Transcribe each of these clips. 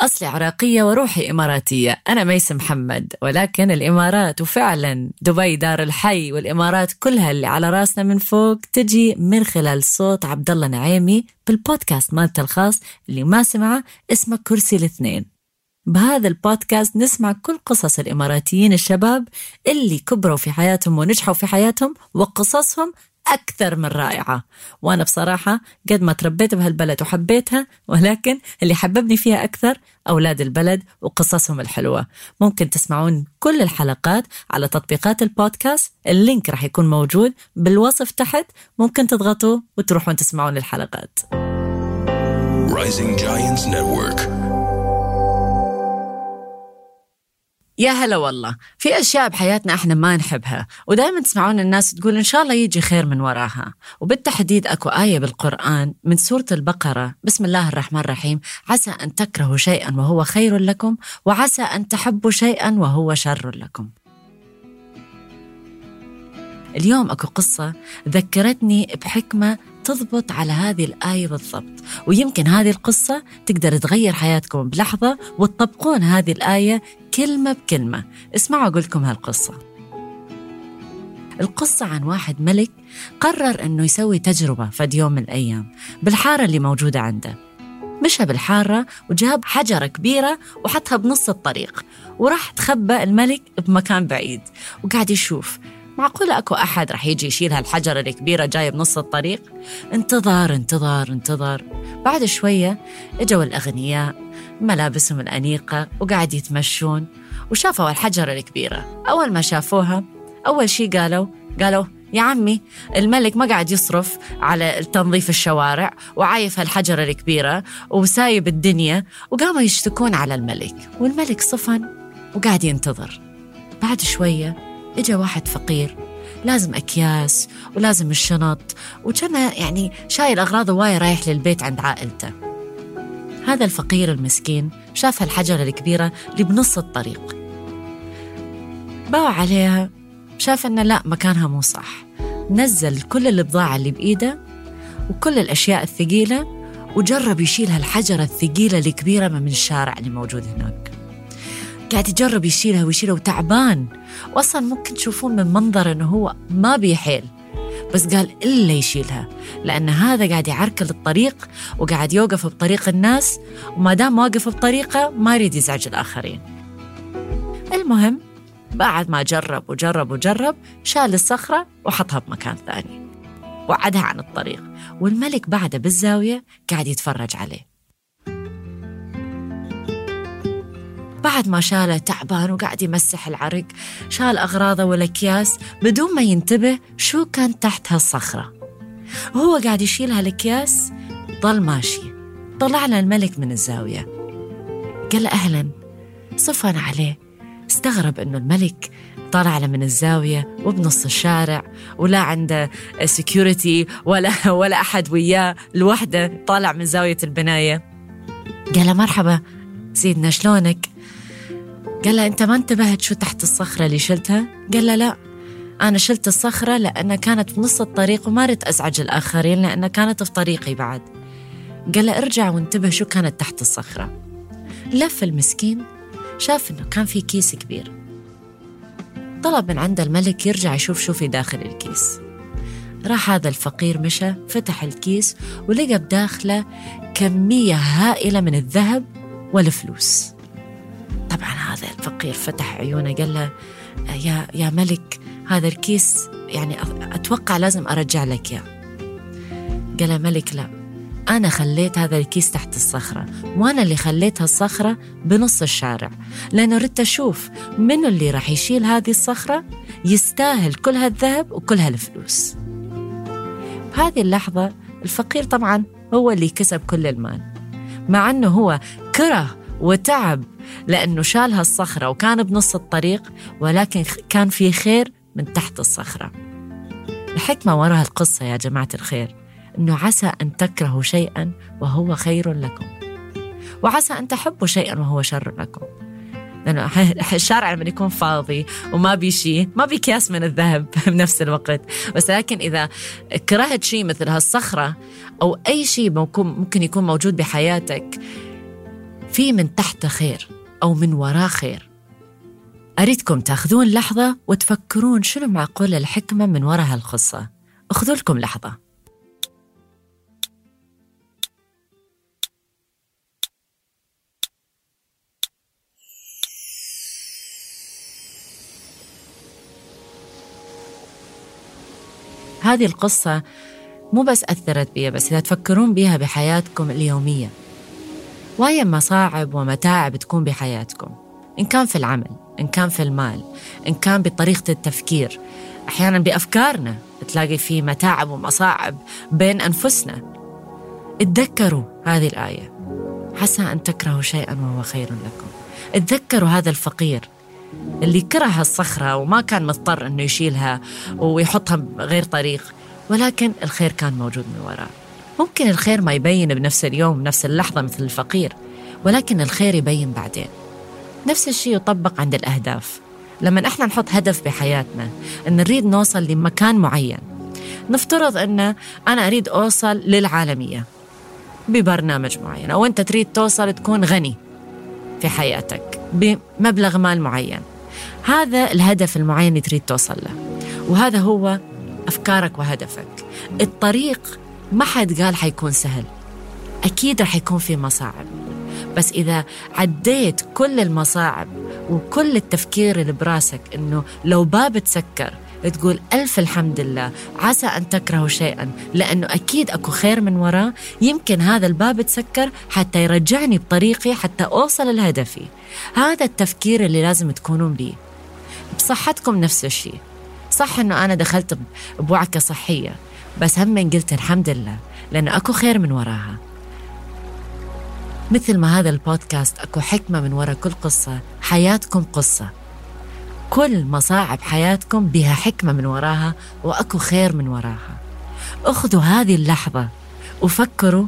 أصلي عراقية وروحي إماراتية. أنا ميس محمد ولكن الإمارات وفعلا دبي دار الحي والإمارات كلها اللي على راسنا من فوق تجي من خلال صوت عبد الله نعيمي بالبودكاست مالته الخاص اللي ما سمعه اسمه كرسي الاثنين. بهذا البودكاست نسمع كل قصص الإماراتيين الشباب اللي كبروا في حياتهم ونجحوا في حياتهم وقصصهم أكثر من رائعة. وأنا بصراحة قد ما تربيت بهالبلد وحبيتها ولكن اللي حببني فيها أكثر أولاد البلد وقصصهم الحلوة. ممكن تسمعون كل الحلقات على تطبيقات البودكاست اللينك راح يكون موجود بالوصف تحت. ممكن تضغطوا وتروحون تسمعون الحلقات. Rising Giants Network. يا هلا والله. في أشياء بحياتنا إحنا ما نحبها ودائما تسمعون الناس تقول إن شاء الله يجي خير من وراها. وبالتحديد أكو آية بالقرآن من سورة البقرة بسم الله الرحمن الرحيم عسى أن تكرهوا شيئا وهو خير لكم وعسى أن تحبوا شيئا وهو شر لكم. اليوم أكو قصة ذكرتني بحكمة تضبط على هذه الآية بالضبط ويمكن هذه القصة تقدر تغير حياتكم بلحظة وتطبقون هذه الآية كلمة بكلمة. اسمعوا أقول لكم هالقصة. القصة عن واحد ملك قرر أنه يسوي تجربة فد يوم من الأيام بالحارة اللي موجودة عنده. مشى بالحارة وجاب حجرة كبيرة وحطها بنص الطريق وراح تخبى الملك بمكان بعيد وقاعد يشوف معقولة أكو أحد رح يجي يشيل هالحجرة الكبيرة جاية بنص الطريق؟ انتظر انتظر انتظر بعد شوية إجوا الأغنياء ملابسهم الأنيقة وقاعد يتمشون وشافوا الحجرة الكبيرة. أول ما شافوها أول شي قالوا قالوا يا عمي الملك ما قاعد يصرف على تنظيف الشوارع وعايف هالحجرة الكبيرة وسايب الدنيا وقاموا يشتكون على الملك. والملك صفن وقاعد ينتظر. بعد شوية اجى واحد فقير لازم أكياس ولازم الشنط وكان يعني شايل أغراضه واي رايح للبيت عند عائلته. هذا الفقير المسكين شاف هالحجرة الكبيرة اللي بنص الطريق. باع عليها شاف أنه لا مكانها مو صح. نزل كل البضاعة اللي بإيده وكل الأشياء الثقيلة وجرب يشيل هالحجرة الثقيلة الكبيرة من الشارع اللي موجود هناك. قاعد يجرب يشيلها ويشيلها وتعبان. واصلا ممكن تشوفون من منظر إنه هو ما بيحيل. بس قال إلا يشيلها لأن هذا قاعد يعركل الطريق وقاعد يوقف بطريق الناس وما دام واقف بطريقة ما يريد يزعج الآخرين. المهم بعد ما جرب وجرب وجرب شال الصخرة وحطها بمكان ثاني. وعدها عن الطريق والملك بعده بالزاوية قاعد يتفرج عليه. بعد ما شاله تعبان وقاعد يمسح العرق شال أغراضه والأكياس بدون ما ينتبه شو كان تحت هالصخرة. وهو قاعد يشيل هالأكياس ضل ماشي. طلع له الملك من الزاوية. قال أهلا صفن عليه. استغرب أنه الملك طالع له من الزاوية وبنص الشارع ولا عنده سكيورتي ولا ولا أحد وياه لوحده طالع من زاوية البناية. قال مرحبا سيدنا شلونك؟ قال له أنت ما انتبهت شو تحت الصخرة اللي شلتها؟ قال له لا. أنا شلت الصخرة لأنها كانت في نص الطريق وما ريت أزعج الآخرين لأنها كانت في طريقي بعد. قال له ارجع وانتبه شو كانت تحت الصخرة. لف المسكين شاف إنه كان في كيس كبير. طلب من عند الملك يرجع يشوف شو في داخل الكيس. راح هذا الفقير مشى فتح الكيس ولقى بداخله كمية هائلة من الذهب والفلوس. طبعا هذا الفقير فتح عيونه قال له يا يا ملك هذا الكيس يعني أتوقع لازم أرجع لك اياه قال له ملك لا أنا خليت هذا الكيس تحت الصخرة وأنا اللي خليت هالصخرة بنص الشارع لأنه ردت أشوف منو اللي راح يشيل هذه الصخرة يستاهل كل هالذهب وكل هالفلوس. بهذه اللحظة الفقير طبعا هو اللي كسب كل المال. مع أنه هو كره وتعب لأنه شال هالصخرة وكان بنص الطريق ولكن كان في خير من تحت الصخرة. الحكمة وراء القصة يا جماعة الخير أنه عسى أن تكرهوا شيئا وهو خير لكم. وعسى أن تحبوا شيئا وهو شر لكم. لأنه الشارع لما يكون فاضي وما بي شيء ما بي كياس من الذهب بنفس الوقت. بس لكن إذا كرهت شيء مثل هالصخرة أو أي شيء ممكن يكون موجود بحياتك في من تحت خير أو من وراه خير. أريدكم تأخذون لحظة وتفكرون شنو معقول الحكمة من وراء هالقصة. أخذوا لكم لحظة. هذه القصة مو بس أثرت بي بس إذا تفكرون بها بحياتكم اليومية. وايا مصاعب ومتاعب تكون بحياتكم إن كان في العمل إن كان في المال إن كان بطريقة التفكير. أحيانا بأفكارنا تلاقي في متاعب ومصاعب بين أنفسنا. اتذكروا هذه الآية. عسى أن تكرهوا شيئا وهو خير لكم. اتذكروا هذا الفقير. اللي كره الصخرة وما كان مضطر أنه يشيلها ويحطها بغير طريق ولكن الخير كان موجود من وراء. ممكن الخير ما يبين بنفس اليوم بنفس اللحظة مثل الفقير ولكن الخير يبين بعدين. نفس الشيء يطبق عند الأهداف. لما إحنا نحط هدف بحياتنا إن نريد نوصل لمكان معين نفترض إن أنا أريد أوصل للعالمية ببرنامج معين أو أنت تريد توصل تكون غني في حياتك. بمبلغ مال معين. هذا الهدف المعين اللي تريد توصل له. وهذا هو أفكارك وهدفك. الطريق ما حد قال حيكون سهل. أكيد رح يكون في مصاعب. بس إذا عديت كل المصاعب وكل التفكير اللي براسك إنه لو باب تسكر تقول ألف الحمد لله. عسى أن تكرهوا شيئا لأنه أكيد أكو خير من وراه. يمكن هذا الباب تسكر حتى يرجعني بطريقي حتى أوصل لهدفي. هذا التفكير اللي لازم تكونون به بصحتكم نفس الشيء. صح أنه أنا دخلت بوعكة صحية بس هم قلت الحمد لله لأنه أكو خير من وراها. مثل ما هذا البودكاست أكو حكمة من وراء كل قصة حياتكم قصة. كل مصاعب حياتكم بها حكمة من وراها وأكو خير من وراها. أخذوا هذه اللحظة وفكروا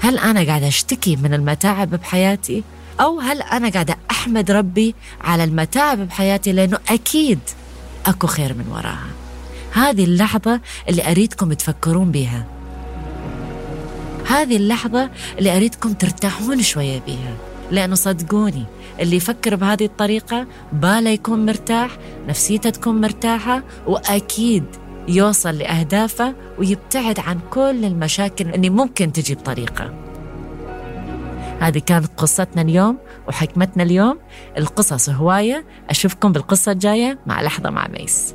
هل أنا قاعدة أشتكي من المتاعب بحياتي؟ أو هل أنا قاعدة أحمد ربي على المتاعب بحياتي؟ لأنه أكيد أكو خير من وراها. هذه اللحظة اللي أريدكم تفكرون بها هذه اللحظة اللي أريدكم ترتاحون شوية بيها. لأنه صدقوني اللي يفكر بهذه الطريقة باله يكون مرتاح نفسيته تكون مرتاحة وأكيد يوصل لأهدافه ويبتعد عن كل المشاكل اللي ممكن تجي بطريقة. هذه كانت قصتنا اليوم وحكمتنا اليوم. القصص هواية. أشوفكم بالقصة الجاية مع لحظة مع ميس.